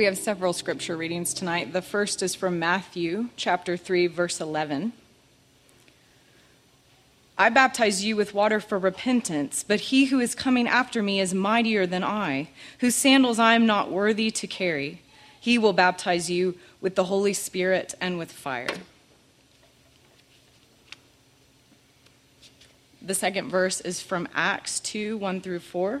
We have several scripture readings tonight. The first is from Matthew chapter 3 verse 11. I baptize you with water for repentance, but he who is coming after me is mightier than I, whose sandals I am not worthy to carry. He will baptize you with the Holy Spirit and with fire. The second verse is from Acts 2 1 through 4.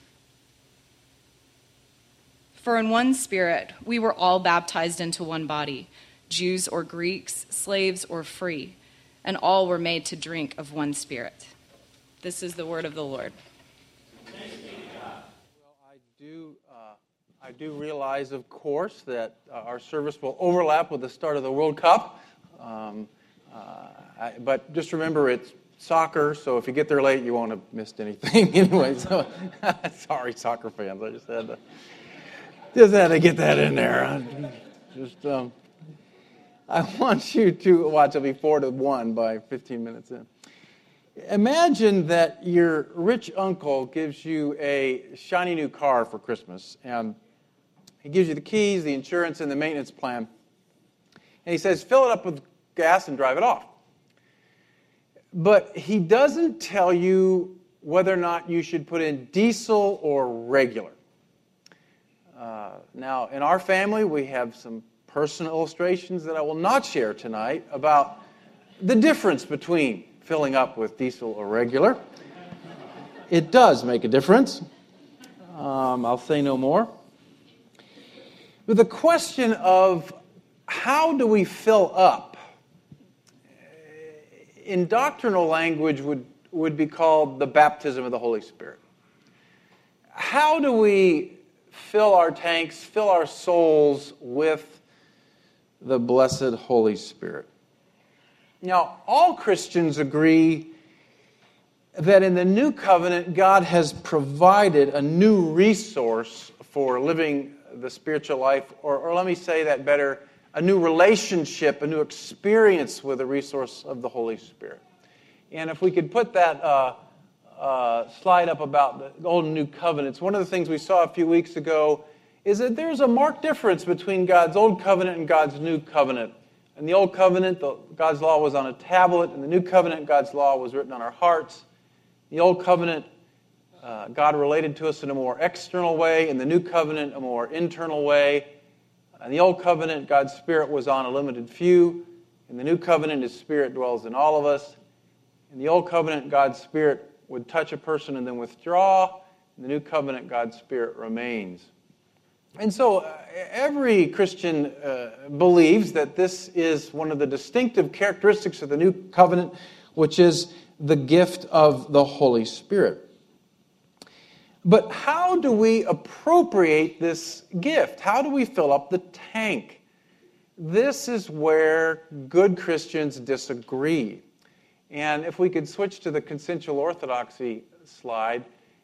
For in one spirit we were all baptized into one body, Jews or Greeks, slaves or free, and all were made to drink of one spirit. This is the word of the Lord. Well, I do, uh, I do realize, of course, that uh, our service will overlap with the start of the World Cup. Um, uh, I, but just remember, it's soccer, so if you get there late, you won't have missed anything anyway. So, sorry, soccer fans. I just had to. Just had to get that in there. Just, um, I want you to watch. It'll be four to one by 15 minutes in. Imagine that your rich uncle gives you a shiny new car for Christmas, and he gives you the keys, the insurance, and the maintenance plan. And he says, fill it up with gas and drive it off. But he doesn't tell you whether or not you should put in diesel or regular. Uh, now, in our family, we have some personal illustrations that I will not share tonight about the difference between filling up with diesel or regular. It does make a difference. Um, I'll say no more. But the question of how do we fill up in doctrinal language would, would be called the baptism of the Holy Spirit. How do we fill our tanks, fill our souls with the blessed Holy Spirit. Now, all Christians agree that in the new covenant, God has provided a new resource for living the spiritual life, or, or let me say that better a new relationship, a new experience with the resource of the Holy Spirit. And if we could put that uh, uh, slide up about the Old and New Covenants, one of the things we saw a few weeks ago is that there's a marked difference between God's Old Covenant and God's New Covenant. In the Old Covenant, the, God's law was on a tablet. In the New Covenant, God's law was written on our hearts. In the Old Covenant, uh, God related to us in a more external way. In the New Covenant, a more internal way. In the Old Covenant, God's Spirit was on a limited few. In the New Covenant, His Spirit dwells in all of us. In the Old Covenant, God's Spirit would touch a person and then withdraw. In the new covenant, God's Spirit remains. And so uh, every Christian uh, believes that this is one of the distinctive characteristics of the new covenant, which is the gift of the Holy Spirit. But how do we appropriate this gift? How do we fill up the tank? This is where good Christians disagree. And if we could switch to the consensual orthodoxy slide,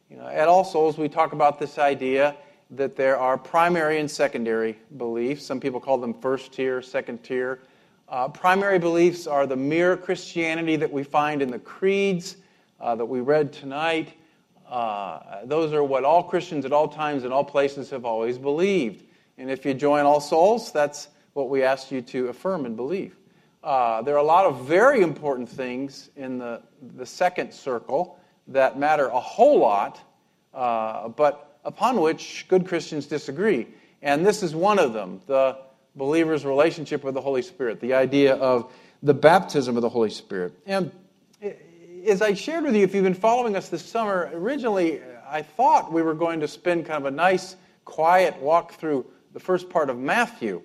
you know, at All Souls we talk about this idea that there are primary and secondary beliefs. Some people call them first tier, second tier. Uh, primary beliefs are the mere Christianity that we find in the creeds uh, that we read tonight. Uh, those are what all Christians at all times and all places have always believed. And if you join All Souls, that's what we ask you to affirm and believe. Uh, there are a lot of very important things in the, the second circle that matter a whole lot, uh, but upon which good Christians disagree. And this is one of them the believer's relationship with the Holy Spirit, the idea of the baptism of the Holy Spirit. And as I shared with you, if you've been following us this summer, originally I thought we were going to spend kind of a nice, quiet walk through the first part of Matthew.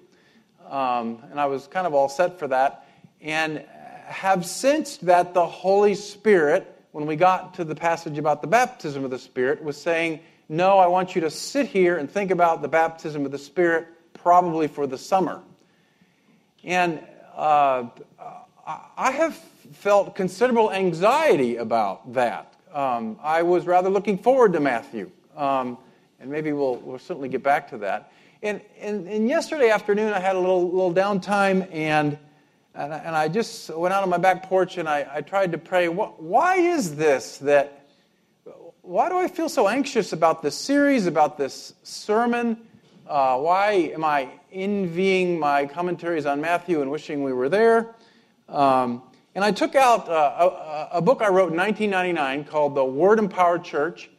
Um, and I was kind of all set for that and have sensed that the Holy Spirit, when we got to the passage about the baptism of the Spirit, was saying, No, I want you to sit here and think about the baptism of the Spirit probably for the summer. And uh, I have felt considerable anxiety about that. Um, I was rather looking forward to Matthew, um, and maybe we'll, we'll certainly get back to that. And, and, and, yesterday afternoon, I had a little, little downtime, and, and, I, and I just went out on my back porch and I, I tried to pray. Why is this that, why do I feel so anxious about this series, about this sermon? Uh, why am I envying my commentaries on Matthew and wishing we were there? Um, and I took out uh, a, a, book I wrote in 1999 called The Word and Power Church.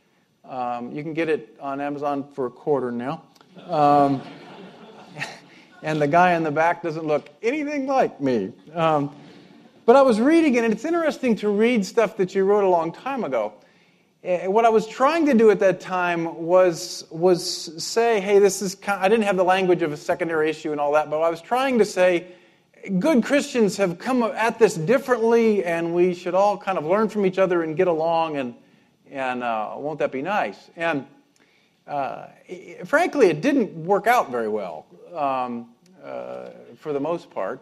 Um, you can get it on Amazon for a quarter now. Um, and the guy in the back doesn't look anything like me. Um, but I was reading it, and it's interesting to read stuff that you wrote a long time ago. Eh, what I was trying to do at that time was, was say, hey, this is, kind of, I didn't have the language of a secondary issue and all that, but I was trying to say, good Christians have come at this differently, and we should all kind of learn from each other and get along, and, and uh, won't that be nice? And uh, frankly, it didn't work out very well um, for the most part.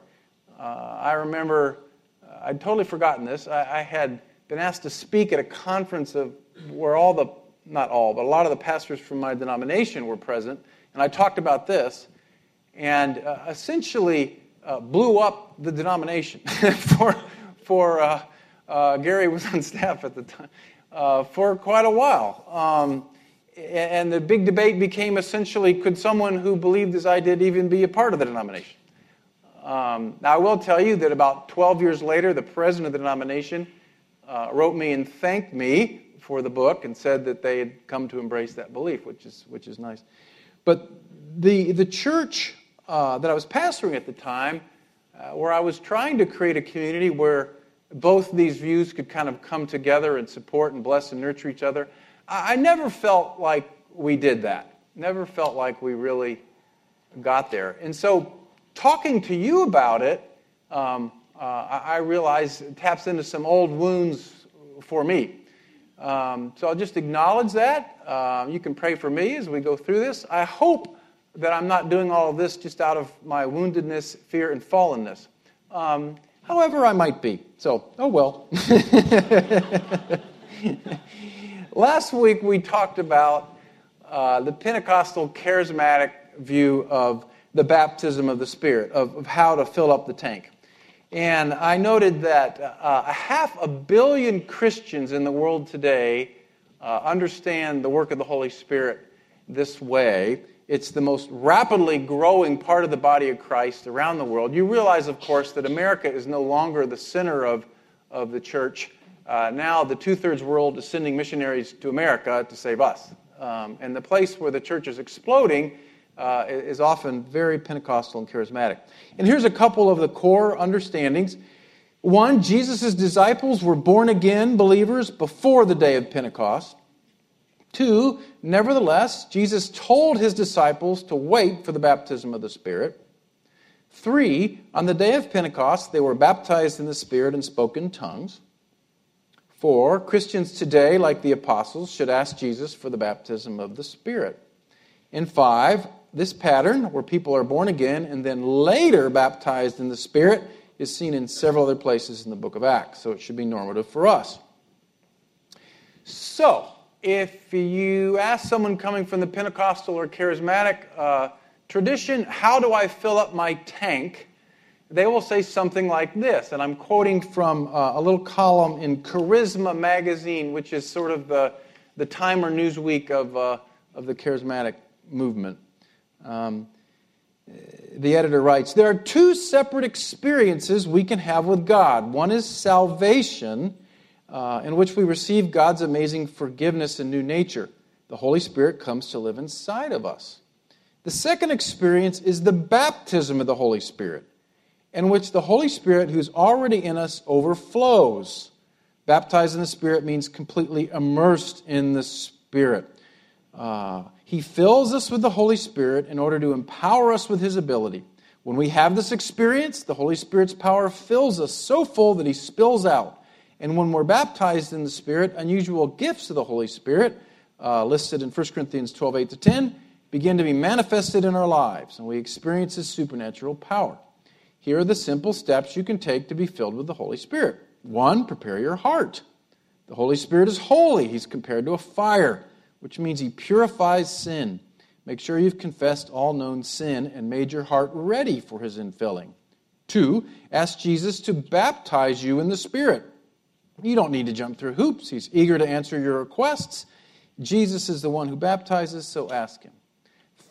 Uh, I remember, uh, I'd totally forgotten this. I, I had been asked to speak at a conference of where all the, not all, but a lot of the pastors from my denomination were present, and I talked about this, and uh, essentially uh, blew up the denomination for, for uh, uh, Gary was on staff at the time, uh, for quite a while. Um, and the big debate became essentially could someone who believed as I did even be a part of the denomination? Um, now, I will tell you that about 12 years later, the president of the denomination uh, wrote me and thanked me for the book and said that they had come to embrace that belief, which is, which is nice. But the, the church uh, that I was pastoring at the time, uh, where I was trying to create a community where both these views could kind of come together and support and bless and nurture each other, I, never felt like we did that. Never felt like we really got there. And so, talking to you about it, um, uh, I, I realize it taps into some old wounds for me. Um, so I'll just acknowledge that. Uh, you can pray for me as we go through this. I hope that I'm not doing all of this just out of my woundedness, fear, and fallenness. Um, however, I might be. So, oh well. Last week we talked about uh, the Pentecostal charismatic view of the baptism of the Spirit, of, of how to fill up the tank. And I noted that uh, a half a billion Christians in the world today uh, understand the work of the Holy Spirit this way. It's the most rapidly growing part of the body of Christ around the world. You realize, of course, that America is no longer the center of, of the church. Uh, now, the two thirds world is sending missionaries to America to save us. Um, and the place where the church is exploding uh, is often very Pentecostal and charismatic. And here's a couple of the core understandings. One, Jesus' disciples were born again believers before the day of Pentecost. Two, nevertheless, Jesus told his disciples to wait for the baptism of the Spirit. Three, on the day of Pentecost, they were baptized in the Spirit and spoke in tongues. Four, Christians today, like the apostles, should ask Jesus for the baptism of the Spirit. In five, this pattern, where people are born again and then later baptized in the Spirit, is seen in several other places in the book of Acts, so it should be normative for us. So, if you ask someone coming from the Pentecostal or charismatic uh, tradition, how do I fill up my tank? They will say something like this, and I'm quoting from uh, a little column in Charisma magazine, which is sort of the, the Time or Newsweek of, uh, of the charismatic movement. Um, the editor writes There are two separate experiences we can have with God. One is salvation, uh, in which we receive God's amazing forgiveness and new nature. The Holy Spirit comes to live inside of us. The second experience is the baptism of the Holy Spirit, in which the Holy Spirit, who's already in us, overflows. Baptized in the Spirit means completely immersed in the Spirit. Uh, he fills us with the Holy Spirit in order to empower us with His ability. When we have this experience, the Holy Spirit's power fills us so full that He spills out. And when we're baptized in the Spirit, unusual gifts of the Holy Spirit, uh, listed in 1 Corinthians 12 8 to 10, begin to be manifested in our lives and we experience His supernatural power. Here are the simple steps you can take to be filled with the Holy Spirit. One, prepare your heart. The Holy Spirit is holy. He's compared to a fire, which means He purifies sin. Make sure you've confessed all known sin and made your heart ready for His infilling. Two, ask Jesus to baptize you in the Spirit. You don't need to jump through hoops. He's eager to answer your requests. Jesus is the one who baptizes, so ask Him.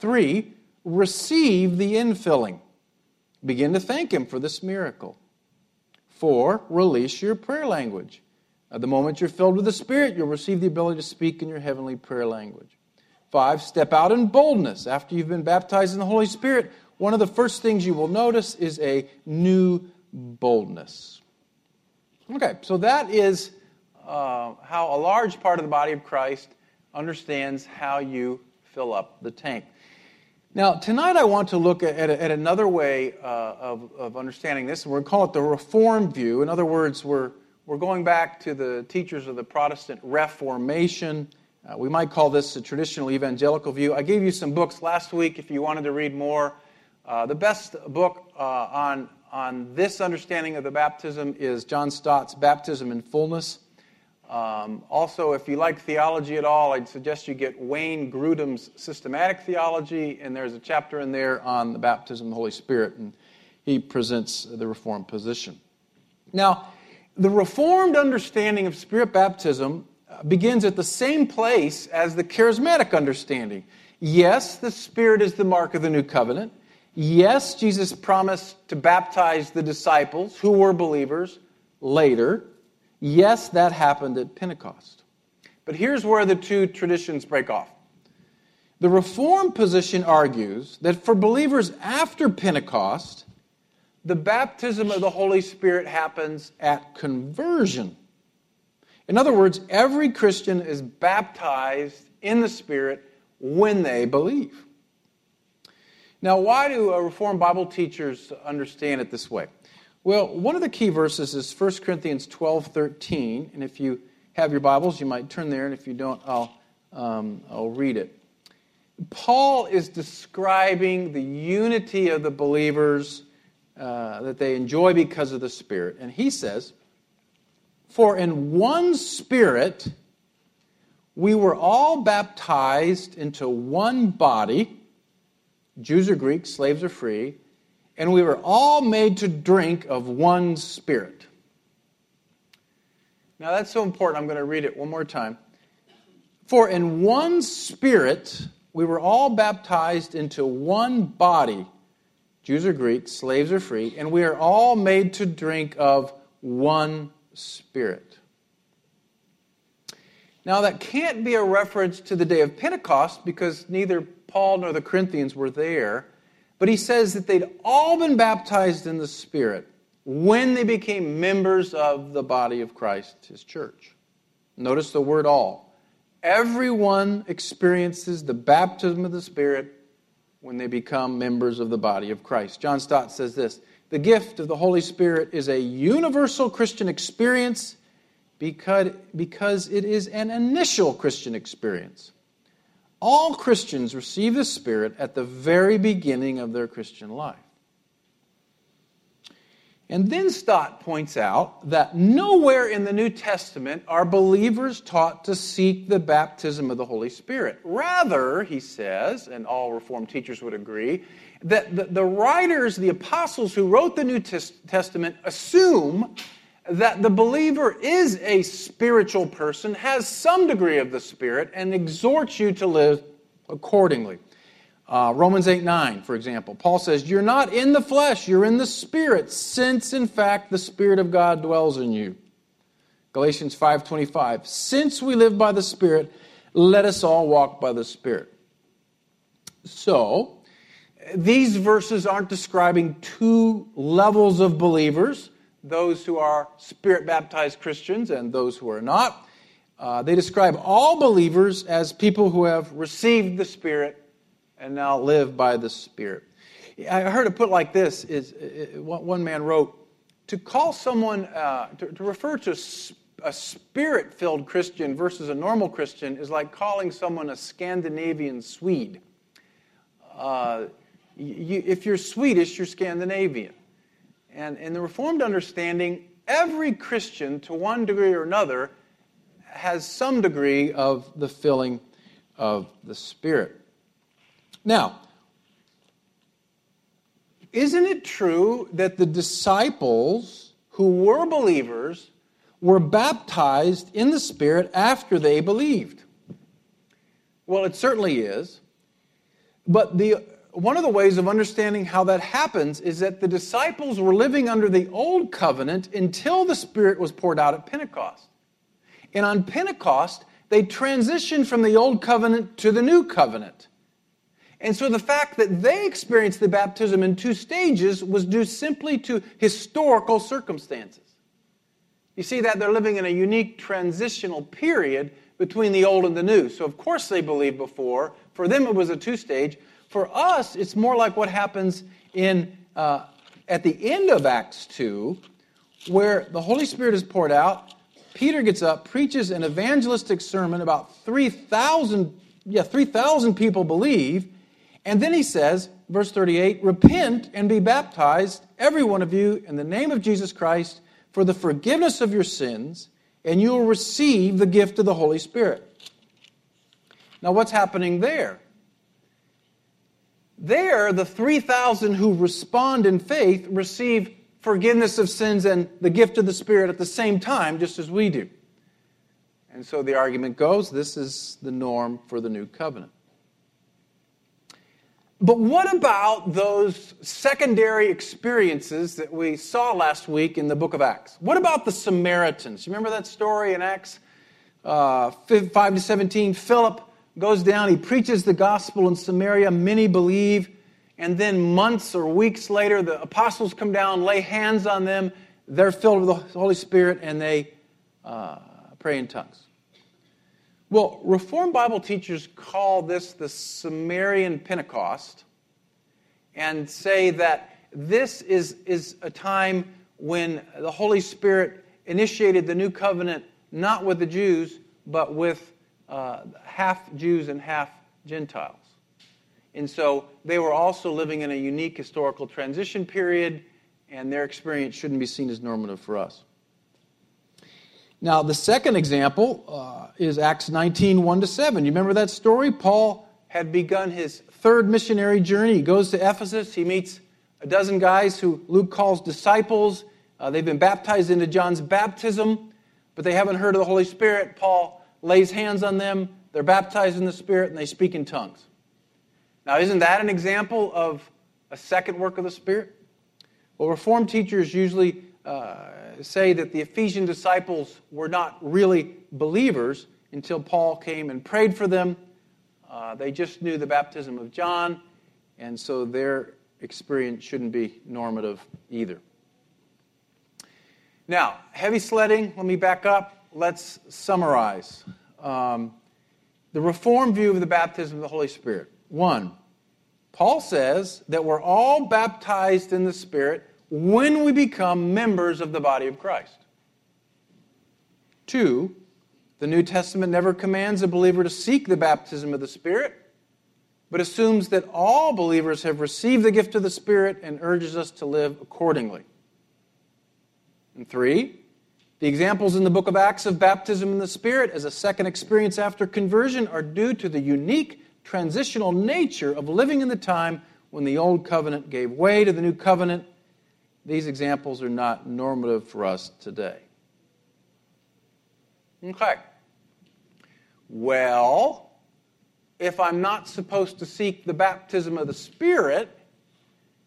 Three, receive the infilling. Begin to thank Him for this miracle. Four, release your prayer language. At the moment you're filled with the Spirit, you'll receive the ability to speak in your heavenly prayer language. Five, step out in boldness. After you've been baptized in the Holy Spirit, one of the first things you will notice is a new boldness. Okay, so that is uh, how a large part of the body of Christ understands how you fill up the tank. Now, tonight I want to look at, at, another way uh, of, of understanding this, we're call it the Reformed view. In other words, we're, we're going back to the teachers of the Protestant Reformation. Uh, we might call this a traditional evangelical view. I gave you some books last week if you wanted to read more. Uh, the best book uh, on, on this understanding of the baptism is John Stott's Baptism in Fullness. Um, also, if you like theology at all, I'd suggest you get Wayne Grudem's Systematic Theology, and there's a chapter in there on the baptism of the Holy Spirit, and he presents the Reformed position. Now, the Reformed understanding of Spirit baptism uh, begins at the same place as the charismatic understanding. Yes, the Spirit is the mark of the new covenant. Yes, Jesus promised to baptize the disciples who were believers later. Yes, that happened at Pentecost. But here's where the two traditions break off. The Reformed position argues that for believers after Pentecost, the baptism of the Holy Spirit happens at conversion. In other words, every Christian is baptized in the Spirit when they believe. Now, why do Reformed Bible teachers understand it this way? Well, one of the key verses is 1 Corinthians 12 13. And if you have your Bibles, you might turn there. And if you don't, I'll, um, I'll read it. Paul is describing the unity of the believers uh, that they enjoy because of the Spirit. And he says, For in one Spirit we were all baptized into one body, Jews or Greeks, slaves or free and we were all made to drink of one spirit. Now that's so important, I'm going to read it one more time. For in one spirit we were all baptized into one body, Jews or Greeks, slaves or free, and we are all made to drink of one spirit. Now, that can't be a reference to the day of Pentecost because neither Paul nor the Corinthians were there. But he says that they'd all been baptized in the Spirit when they became members of the body of Christ, his church. Notice the word all. Everyone experiences the baptism of the Spirit when they become members of the body of Christ. John Stott says this The gift of the Holy Spirit is a universal Christian experience because, because it is an initial Christian experience. All Christians receive the Spirit at the very beginning of their Christian life. And then Stott points out that nowhere in the New Testament are believers taught to seek the baptism of the Holy Spirit. Rather, he says, and all Reformed teachers would agree, that the, the writers, the apostles who wrote the New Testament, assume that the believer is a spiritual person, has some degree of the Spirit, and exhorts you to live accordingly. Uh, Romans 8 9, for example, Paul says, You're not in the flesh, you're in the Spirit, since in fact the Spirit of God dwells in you. Galatians 5 25, Since we live by the Spirit, let us all walk by the Spirit. So, these verses aren't describing two levels of believers those who are spirit baptized Christians and those who are not. Uh, they describe all believers as people who have received the Spirit and now live by the Spirit. I heard it put like this: is uh, one man wrote, to call someone uh, to, to, refer to a spirit-filled Christian versus a normal Christian is like calling someone a Scandinavian Swede. Uh, you, if you're Swedish, you're Scandinavian. And in the Reformed understanding, every Christian, to one degree or another, has some degree of the filling of the Spirit. Now, isn't it true that the disciples who were believers were baptized in the Spirit after they believed? Well, it certainly is. But the, one of the ways of understanding how that happens is that the disciples were living under the old covenant until the Spirit was poured out at Pentecost. And on Pentecost, they transitioned from the old covenant to the new covenant. And so the fact that they experienced the baptism in two stages was due simply to historical circumstances. You see that they're living in a unique transitional period between the old and the new. So, of course, they believed before. For them, it was a two stage. For us, it's more like what happens in, uh, at the end of Acts 2, where the Holy Spirit is poured out. Peter gets up, preaches an evangelistic sermon. About 3,000 yeah, 3,000 people believe. And then he says, verse 38 Repent and be baptized, every one of you, in the name of Jesus Christ, for the forgiveness of your sins, and you will receive the gift of the Holy Spirit. Now, what's happening there? There, the 3,000 who respond in faith receive forgiveness of sins and the gift of the Spirit at the same time, just as we do. And so the argument goes this is the norm for the new covenant. But what about those secondary experiences that we saw last week in the book of Acts? What about the Samaritans? Remember that story in Acts uh, 5 to 17? Philip goes down, he preaches the gospel in Samaria, many believe, and then months or weeks later, the apostles come down, lay hands on them, they're filled with the Holy Spirit, and they uh, pray in tongues. Well, Reformed Bible teachers call this the Samaritan Pentecost and say that this is, is a time when the Holy Spirit initiated the new covenant not with the Jews, but with uh, half Jews and half Gentiles. And so they were also living in a unique historical transition period, and their experience shouldn't be seen as normative for us. Now, the second example uh, is Acts 19 1 to 7. You remember that story? Paul had begun his third missionary journey. He goes to Ephesus. He meets a dozen guys who Luke calls disciples. Uh, they've been baptized into John's baptism, but they haven't heard of the Holy Spirit. Paul lays hands on them. They're baptized in the Spirit and they speak in tongues. Now, isn't that an example of a second work of the Spirit? Well, Reformed teachers usually uh, say that the Ephesian disciples were not really believers until Paul came and prayed for them. Uh, they just knew the baptism of John, and so their experience shouldn't be normative either. Now, heavy sledding, let me back up. Let's summarize. Um, the Reformed view of the baptism of the Holy Spirit. One, Paul says that we're all baptized in the Spirit when we become members of the body of Christ. Two, the New Testament never commands a believer to seek the baptism of the Spirit, but assumes that all believers have received the gift of the Spirit and urges us to live accordingly. And three, the examples in the book of Acts of baptism in the Spirit as a second experience after conversion are due to the unique transitional nature of living in the time when the old covenant gave way to the new covenant these examples are not normative for us today. Okay. Well, if I'm not supposed to seek the baptism of the Spirit,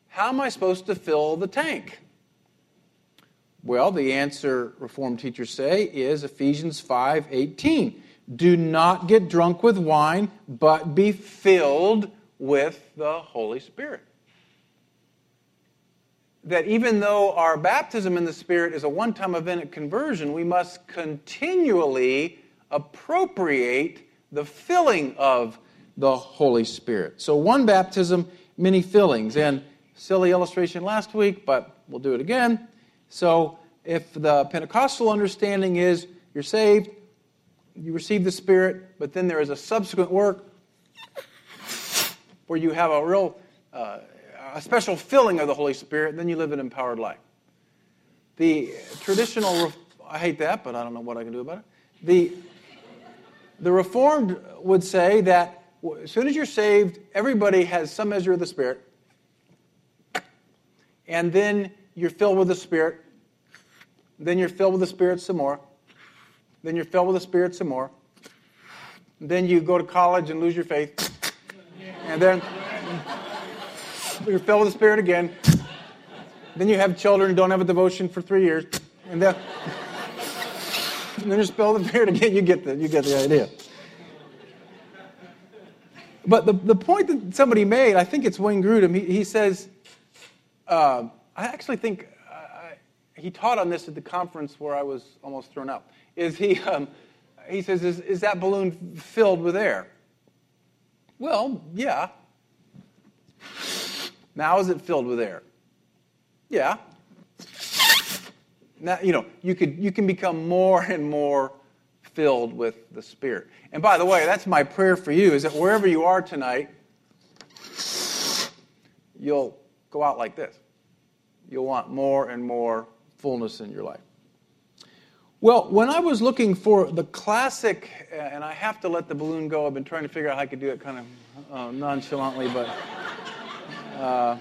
how am I supposed to fill the tank? Well, the answer, Reformed teachers say, is Ephesians 5 18. Do not get drunk with wine, but be filled with the Holy Spirit that even though our baptism in the Spirit is a one time event at conversion, we must continually appropriate the filling of the Holy Spirit. So, one baptism, many fillings. And silly illustration last week, but we'll do it again. So, if the Pentecostal understanding is you're saved, you receive the Spirit, but then there is a subsequent work, where you have a real, uh, a special filling of the Holy Spirit, then you live an empowered life. The traditional, I hate that, but I don't know what I can do about it. The, the Reformed would say that as soon as you're saved, everybody has some measure of the Spirit, and then you're filled with the Spirit, then you're filled with the Spirit some more, then you're filled with the Spirit some more, then you go to college and lose your faith, and then you're filled with the Spirit again. Then you have children don't have a devotion for three years, and then, and then you're filled with the Spirit again. You get the, you get the idea. But the, the point that somebody made, I think it's Wayne Grudem, he, he says, uh, I actually think he taught on this at the conference where I was almost thrown out. Is he, um, he says, is, is that balloon filled with air? Well, yeah. Now is it filled with air? Yeah. Now, you know, you, could, you can become more and more filled with the Spirit. And by the way, that's my prayer for you is that wherever you are tonight, you'll go out like this. You'll want more and more fullness in your life. Well, when I was looking for the classic, and I have to let the balloon go, I've been trying to figure out how I could do it kind of uh, nonchalantly, but uh,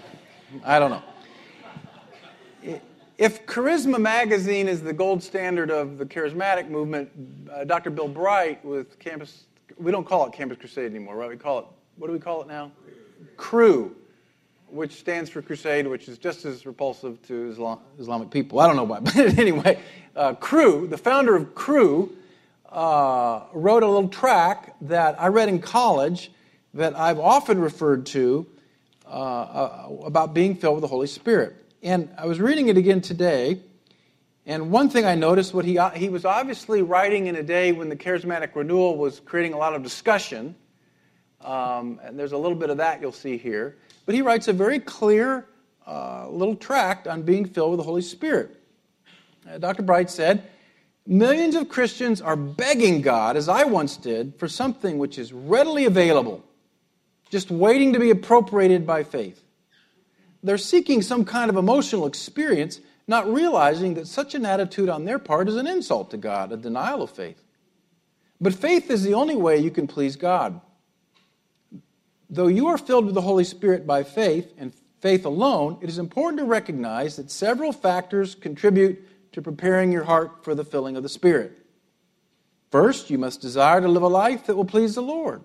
I don't know. If Charisma Magazine is the gold standard of the charismatic movement, uh, Dr. Bill Bright with Campus, we don't call it Campus Crusade anymore, right? We call it, what do we call it now? Cru, which stands for Crusade, which is just as repulsive to Islam, Islamic people. I don't know why, but anyway, uh, Cru, the founder of Cru, uh, wrote a little track that I read in college that I've often referred to uh, uh about being filled with the Holy Spirit. And I was reading it again today, and one thing I noticed, what he, he was obviously writing in a day when the charismatic renewal was creating a lot of discussion. Um, and there's a little bit of that you'll see here. But he writes a very clear uh, little tract on being filled with the Holy Spirit. Uh, Dr. Bright said, Millions of Christians are begging God, as I once did, for something which is readily available, just waiting to be appropriated by faith. They're seeking some kind of emotional experience, not realizing that such an attitude on their part is an insult to God, a denial of faith. But faith is the only way you can please God. Though you are filled with the Holy Spirit by faith and faith alone, it is important to recognize that several factors contribute to preparing your heart for the filling of the Spirit. First, you must desire to live a life that will please the Lord.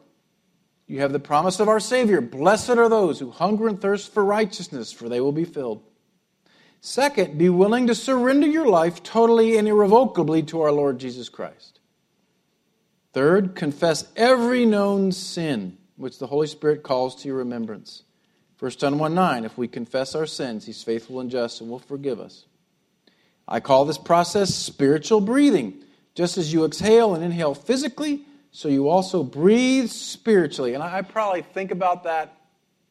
You have the promise of our Savior Blessed are those who hunger and thirst for righteousness, for they will be filled. Second, be willing to surrender your life totally and irrevocably to our Lord Jesus Christ. Third, confess every known sin which the Holy Spirit calls to your remembrance. 1 John 1 9, if we confess our sins, he's faithful and just and will forgive us. I call this process spiritual breathing. Just as you exhale and inhale physically, so you also breathe spiritually. And I, probably think about that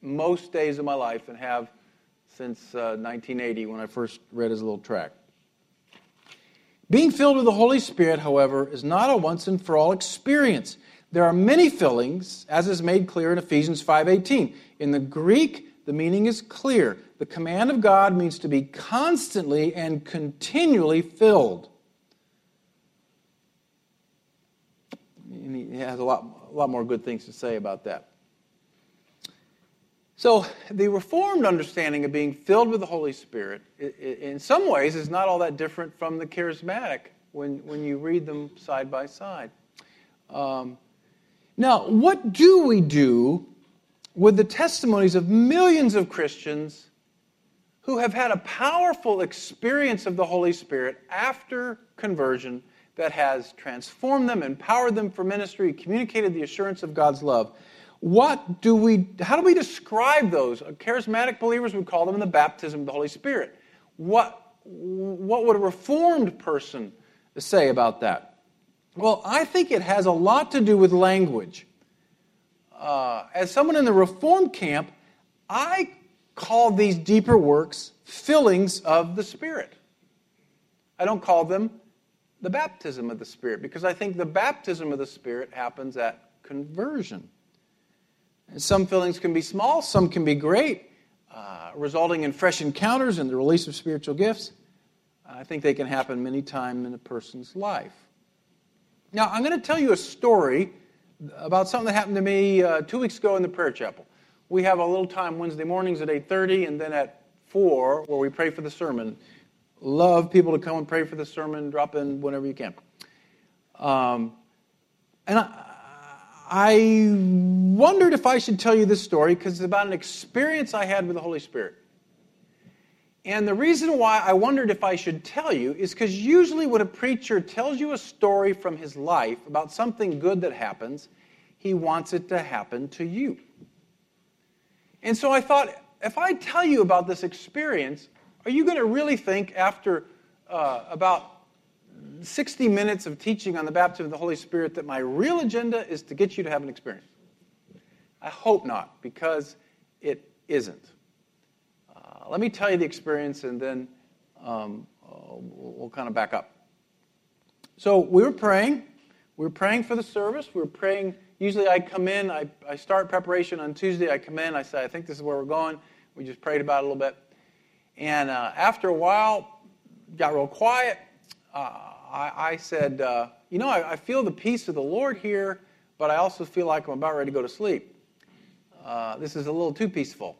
most days of my life and have since uh, 1980 when I first read his little tract. Being filled with the Holy Spirit, however, is not a once and for all experience. There are many fillings, as is made clear in Ephesians 5:18. In the Greek, the meaning is clear. The command of God means to be constantly and continually filled. and he has a lot, a lot more good things to say about that. So, the Reformed understanding of being filled with the Holy Spirit, in some ways, is not all that different from the charismatic when, when you read them side by side. Um, now, what do we do with the testimonies of millions of Christians who have had a powerful experience of the Holy Spirit after conversion that has transformed them, empowered them for ministry, communicated the assurance of God's love. What do we, how do we describe those? Charismatic believers would call them the baptism of the Holy Spirit. What, what would a reformed person say about that? Well, I think it has a lot to do with language. Uh, as someone in the reformed camp, I call these deeper works fillings of the Spirit. I don't call them the baptism of the Spirit because I think the baptism of the Spirit happens at conversion. Some fillings can be small, some can be great, uh, resulting in fresh encounters and the release of spiritual gifts. I think they can happen many times in a person's life. Now, I'm going to tell you a story about something that happened to me uh, two weeks ago in the prayer chapel. We have a little time Wednesday mornings at 8:30, and then at four where we pray for the sermon. Love people to come and pray for the sermon. Drop in whenever you can. Um, and I, I wondered if I should tell you this story because it's about an experience I had with the Holy Spirit. And the reason why I wondered if I should tell you is because usually when a preacher tells you a story from his life about something good that happens, he wants it to happen to you. And so I thought, if I tell you about this experience, are you going to really think after uh, about 60 minutes of teaching on the baptism of the Holy Spirit that my real agenda is to get you to have an experience? I hope not, because it isn't. Let me tell you the experience and then um, we'll, we'll kind of back up. So we were praying. We were praying for the service. We were praying. Usually I come in, I, I start preparation on Tuesday. I come in, I say, I think this is where we're going. We just prayed about it a little bit. And uh, after a while, got real quiet. Uh, I, I, said, uh, You know, I, I, feel the peace of the Lord here, but I also feel like I'm about ready to go to sleep. Uh, this is a little too peaceful.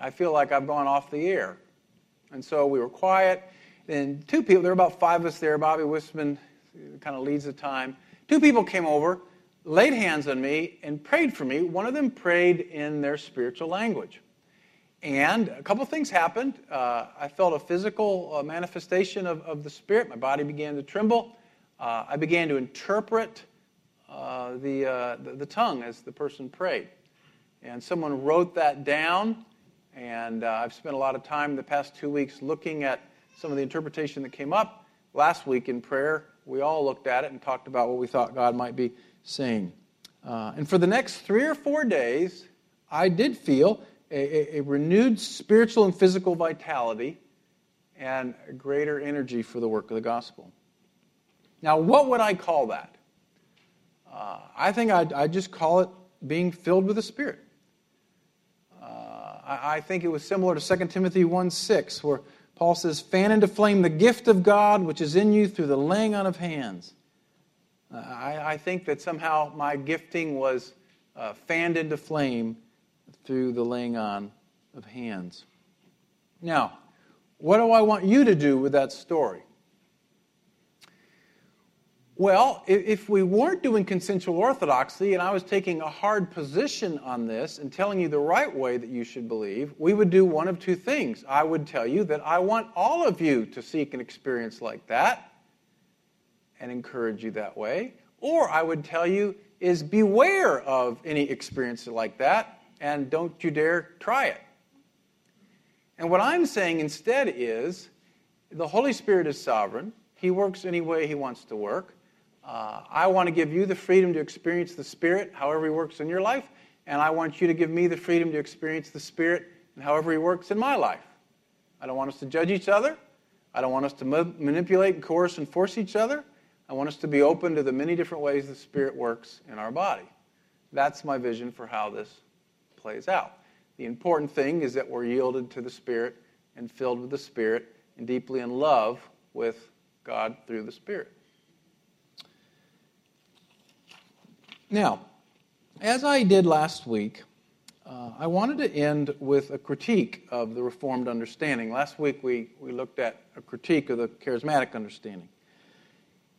I feel like I've gone off the air. And so we were quiet. Then two people, there were about five of us there. Bobby Wisman kind of leads the time. Two people came over, laid hands on me, and prayed for me. One of them prayed in their spiritual language. And a couple things happened. Uh, I felt a physical uh, manifestation of, of the Spirit. My body began to tremble. Uh, I began to interpret uh, the, uh, the, the, tongue as the person prayed. And someone wrote that down. And uh, I've spent a lot of time the past two weeks looking at some of the interpretation that came up. Last week in prayer, we all looked at it and talked about what we thought God might be saying. and for the next three or four days, I did feel a, a, renewed spiritual and physical vitality and greater energy for the work of the gospel. Now, what would I call that? Uh, I think I'd, I'd, just call it being filled with the Spirit. I, think it was similar to 2 Timothy 1 6, where Paul says, Fan into flame the gift of God which is in you through the laying on of hands. I, I, think that somehow my gifting was uh, fanned into flame through the laying on of hands. Now, what do I want you to do with that story? Well, if we weren't doing consensual orthodoxy and I was taking a hard position on this and telling you the right way that you should believe, we would do one of two things. I would tell you that I want all of you to seek an experience like that and encourage you that way. Or I would tell you is beware of any experience like that and don't you dare try it. And what I'm saying instead is the Holy Spirit is sovereign. He works any way He wants to work. Uh, I want to give you the freedom to experience the Spirit however He works in your life, and I want you to give me the freedom to experience the Spirit and however He works in my life. I don't want us to judge each other. I don't want us to ma- manipulate and coerce and force each other. I want us to be open to the many different ways the Spirit works in our body. That's my vision for how this plays out. The important thing is that we're yielded to the Spirit and filled with the Spirit and deeply in love with God through the Spirit. Now, as I did last week, uh, I wanted to end with a critique of the Reformed understanding. Last week we, we looked at a critique of the charismatic understanding.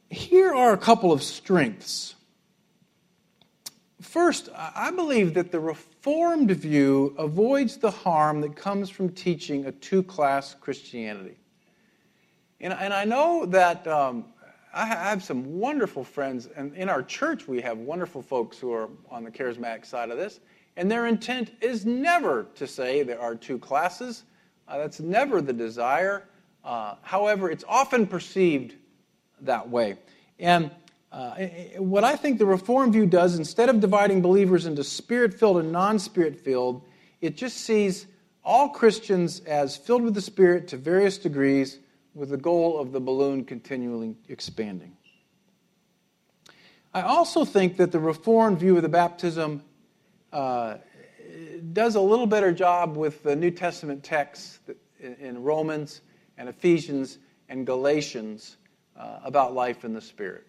Here are a couple of strengths First, I believe that the Reformed view avoids the harm that comes from teaching a two class Christianity. And, and, I know that um, I have some wonderful friends, and in our church we have wonderful folks who are on the charismatic side of this, and their intent is never to say there are two classes. Uh, that's never the desire. Uh, however, it's often perceived that way. And uh, what I think the Reform view does, instead of dividing believers into spirit filled and non spirit filled, it just sees all Christians as filled with the Spirit to various degrees, with the goal of the balloon continually expanding. I also think that the Reformed view of the baptism uh, does a little better job with the New Testament texts in Romans and Ephesians and Galatians uh, about life in the Spirit.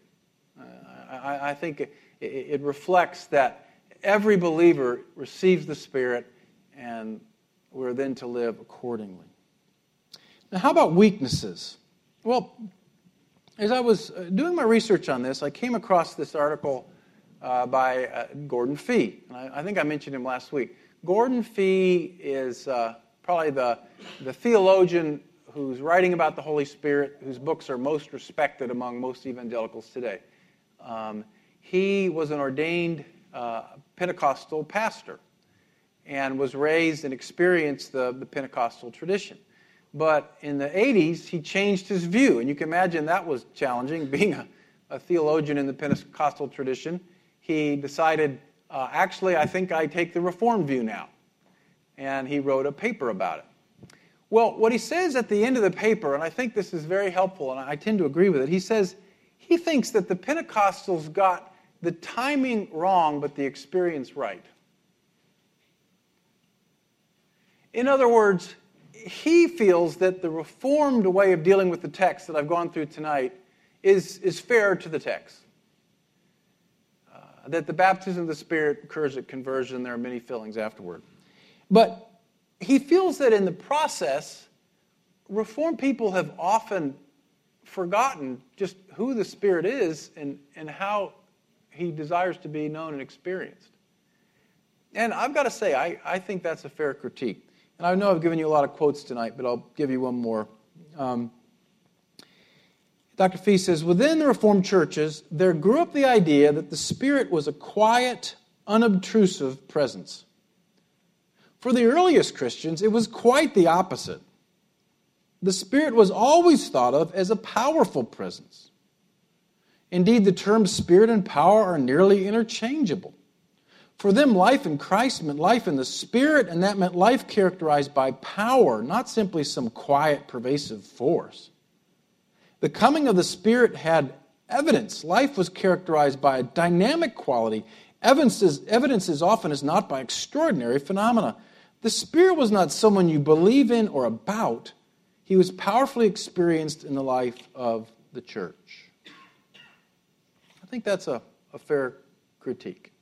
Uh, I, I, think it, it reflects that every believer receives the Spirit and we're then to live accordingly. Now, how about weaknesses? Well, as I was uh, doing my research on this, I came across this article uh, by uh, Gordon Fee. And I, I, think I mentioned him last week. Gordon Fee is uh, probably the, the theologian who's writing about the Holy Spirit, whose books are most respected among most evangelicals today. Um, he was an ordained uh, Pentecostal pastor and was raised and experienced the, the Pentecostal tradition. But in the 80s, he changed his view, and you can imagine that was challenging. Being a, a theologian in the Pentecostal tradition, he decided, uh, actually, I think I take the Reformed view now. And he wrote a paper about it. Well, what he says at the end of the paper, and I think this is very helpful, and I tend to agree with it, he says he thinks that the Pentecostals got the timing wrong, but the experience right. In other words, he feels that the reformed way of dealing with the text that I've gone through tonight is, is fair to the text. Uh, that the baptism of the Spirit occurs at conversion, there are many fillings afterward. But he feels that in the process, reformed people have often forgotten just who the Spirit is and, and how he desires to be known and experienced. And I've got to say, I, I think that's a fair critique. And I know I've given you a lot of quotes tonight, but I'll give you one more. Um, Dr. Fee says Within the Reformed churches, there grew up the idea that the Spirit was a quiet, unobtrusive presence. For the earliest Christians, it was quite the opposite. The Spirit was always thought of as a powerful presence. Indeed, the terms Spirit and power are nearly interchangeable. For them, life in Christ meant life in the Spirit, and that meant life characterized by power, not simply some quiet, pervasive force. The coming of the Spirit had evidence. Life was characterized by a dynamic quality. Evidence is, evidence often is not by extraordinary phenomena. The Spirit was not someone you believe in or about, he was powerfully experienced in the life of the church. I think that's a, a fair critique.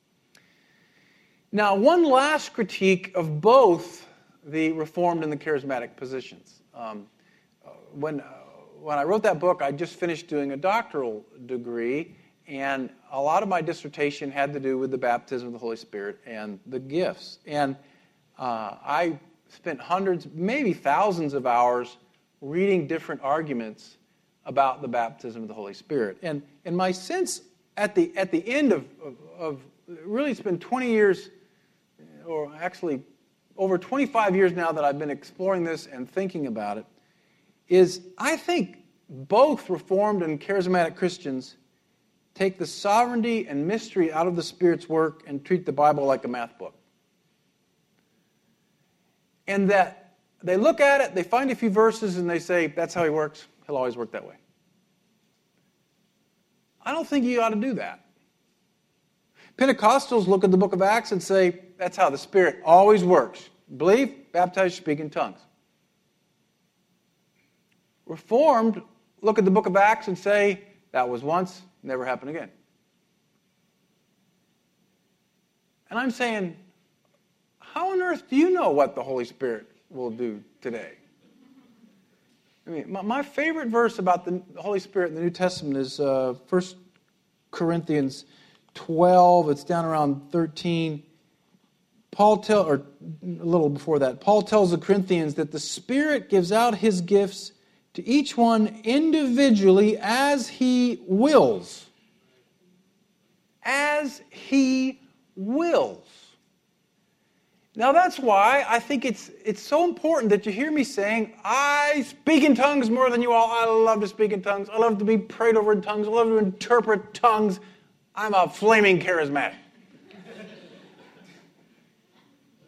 Now, one last critique of both the Reformed and the Charismatic positions. Um, when, uh, when I wrote that book, I just finished doing a doctoral degree, and a lot of my dissertation had to do with the baptism of the Holy Spirit and the gifts. And uh, I spent hundreds, maybe thousands of hours reading different arguments about the baptism of the Holy Spirit. And, and my sense at the, at the end of, of, of really, it's been 20 years or actually over 25 years now that I've been exploring this and thinking about it, is I think both Reformed and Charismatic Christians take the sovereignty and mystery out of the Spirit's work and treat the Bible like a math book. And that they look at it, they find a few verses, and they say, That's how he works. He'll always work that way. I don't think you ought to do that. Pentecostals look at the book of Acts and say, that's how the Spirit always works. Believe, baptize, speak in tongues. Reformed look at the book of Acts and say, that was once, never happened again. And I'm saying, how on earth do you know what the Holy Spirit will do today? I mean, my, my favorite verse about the Holy Spirit in the New Testament is uh, 1 Corinthians 12, it's down around 13. Paul tell or a little before that, Paul tells the Corinthians that the Spirit gives out his gifts to each one individually as he wills. As he wills. Now that's why I think it's it's so important that you hear me saying, I speak in tongues more than you all. I love to speak in tongues. I love to be prayed over in tongues. I love to interpret tongues. I'm a flaming charismatic.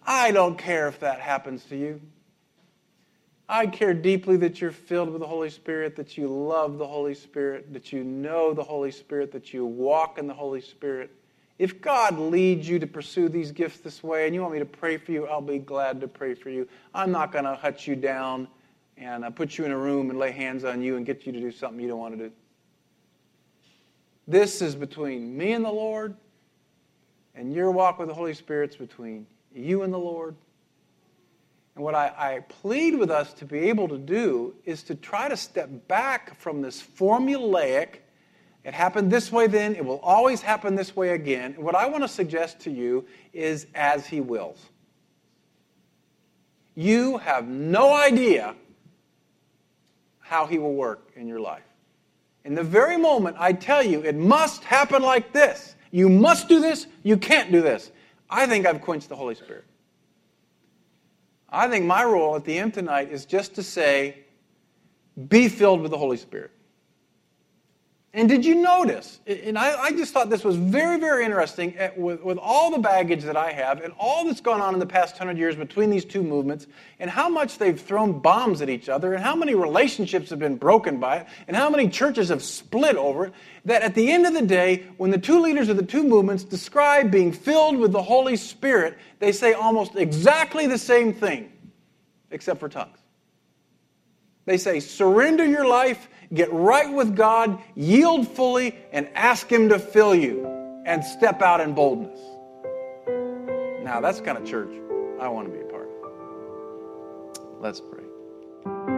I don't care if that happens to you. I care deeply that you're filled with the Holy Spirit, that you love the Holy Spirit, that you know the Holy Spirit, that you walk in the Holy Spirit, If God leads you to pursue these gifts this way and you want me to pray for you, I'll be glad to pray for you. I'm not going to hut you down and uh, put you in a room and lay hands on you and get you to do something you don't want to do. This is between me and the Lord, and your walk with the Holy Spirit's between you and the Lord. And what I, I, plead with us to be able to do is to try to step back from this formulaic, it happened this way then, it will always happen this way again. What I want to suggest to you is as He wills. You have no idea how He will work in your life. In the very moment I tell you it must happen like this, you must do this, you can't do this, I think I've quenched the Holy Spirit. I think my role at the end tonight is just to say, be filled with the Holy Spirit. And did you notice? And I, I just thought this was very, very interesting with, with all the baggage that I have and all that's gone on in the past hundred years between these two movements, and how much they've thrown bombs at each other, and how many relationships have been broken by it, and how many churches have split over it. That at the end of the day, when the two leaders of the two movements describe being filled with the Holy Spirit, they say almost exactly the same thing, except for tongues. They say, surrender your life get right with God, yield fully, and ask Him to fill you and step out in boldness. Now, that's the kind of church I want to be a part of. Let's pray.